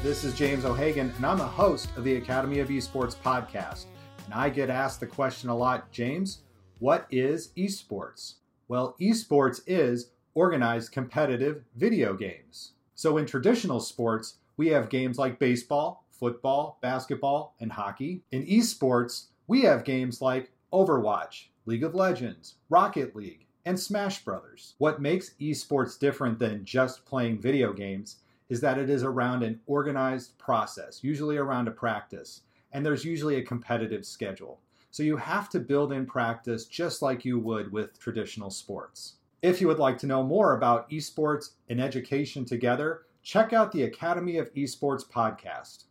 This is James O'Hagan, and I'm a host of the Academy of Esports podcast. And I get asked the question a lot James, what is esports? Well, esports is organized competitive video games. So, in traditional sports, we have games like baseball, football, basketball, and hockey. In esports, we have games like Overwatch, League of Legends, Rocket League, and Smash Brothers. What makes esports different than just playing video games is that it is around an organized process, usually around a practice, and there's usually a competitive schedule. So you have to build in practice just like you would with traditional sports. If you would like to know more about esports and education together, check out the Academy of Esports podcast.